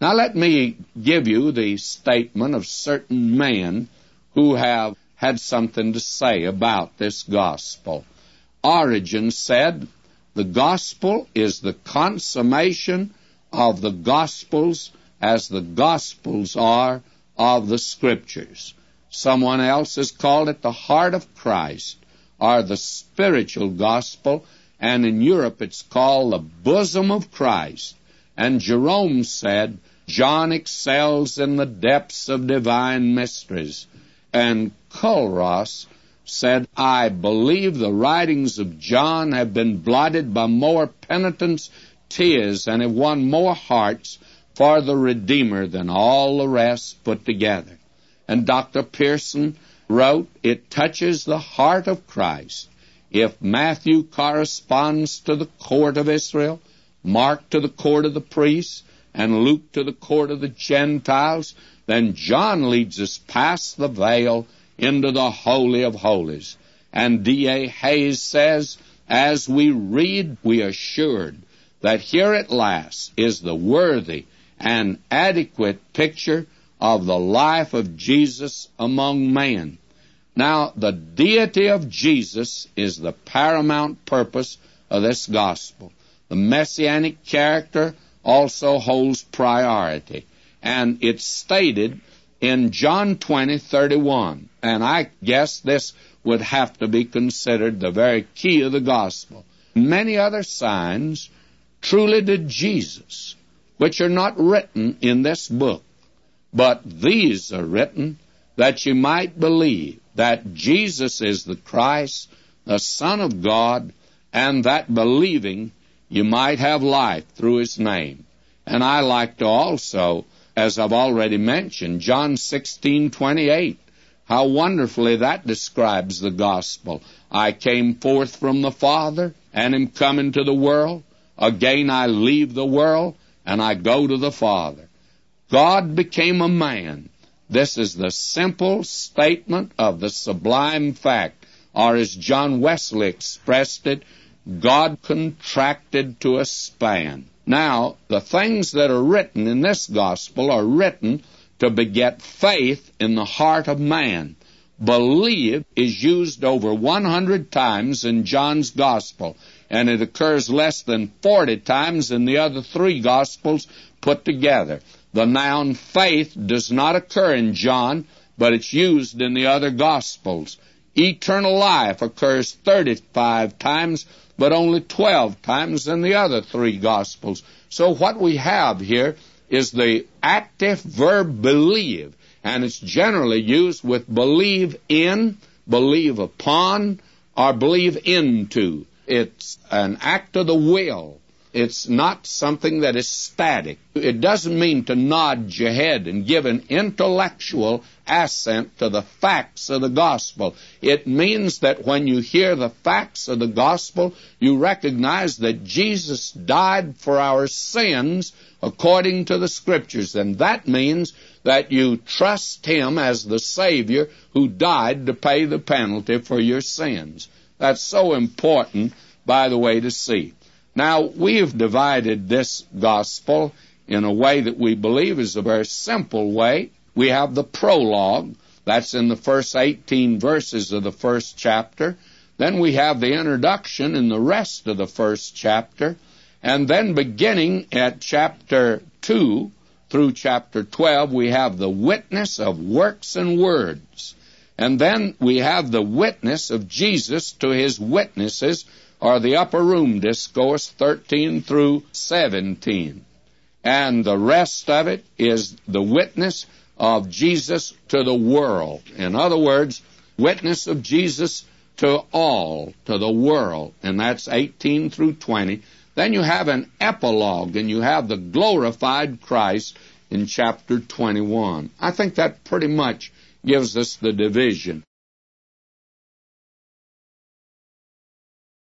Now let me give you the statement of certain men who have had something to say about this gospel. Origen said, the gospel is the consummation of the gospels as the gospels are of the scriptures. Someone else has called it the heart of Christ or the spiritual gospel, and in Europe it's called the bosom of Christ. And Jerome said, John excels in the depths of divine mysteries. And Culross said, I believe the writings of John have been blotted by more penitence tears and have won more hearts for the Redeemer than all the rest put together. And Dr. Pierson wrote, It touches the heart of Christ. If Matthew corresponds to the court of Israel, Mark to the court of the priests, and Luke to the court of the Gentiles, then John leads us past the veil into the Holy of Holies. And D.A. Hayes says, as we read, we are assured that here at last is the worthy and adequate picture of the life of Jesus among men. Now, the deity of Jesus is the paramount purpose of this gospel. The messianic character also holds priority. And it's stated in John 20, 31. And I guess this would have to be considered the very key of the gospel. Many other signs truly did Jesus, which are not written in this book. But these are written that you might believe that Jesus is the Christ, the Son of God, and that believing you might have life through his name. And I like to also, as I've already mentioned, John 16:28, how wonderfully that describes the gospel. I came forth from the Father and am come into the world. Again I leave the world and I go to the Father. God became a man. This is the simple statement of the sublime fact, or as John Wesley expressed it, God contracted to a span. Now, the things that are written in this gospel are written to beget faith in the heart of man. Believe is used over 100 times in John's gospel, and it occurs less than 40 times in the other three gospels put together. The noun faith does not occur in John, but it's used in the other Gospels. Eternal life occurs 35 times, but only 12 times in the other three Gospels. So what we have here is the active verb believe, and it's generally used with believe in, believe upon, or believe into. It's an act of the will. It's not something that is static. It doesn't mean to nod your head and give an intellectual assent to the facts of the gospel. It means that when you hear the facts of the gospel, you recognize that Jesus died for our sins according to the scriptures. And that means that you trust Him as the Savior who died to pay the penalty for your sins. That's so important, by the way, to see. Now, we have divided this gospel in a way that we believe is a very simple way. We have the prologue, that's in the first 18 verses of the first chapter. Then we have the introduction in the rest of the first chapter. And then beginning at chapter 2 through chapter 12, we have the witness of works and words. And then we have the witness of Jesus to his witnesses or the upper room discourse 13 through 17. And the rest of it is the witness of Jesus to the world. In other words, witness of Jesus to all, to the world. And that's 18 through 20. Then you have an epilogue and you have the glorified Christ in chapter 21. I think that pretty much gives us the division.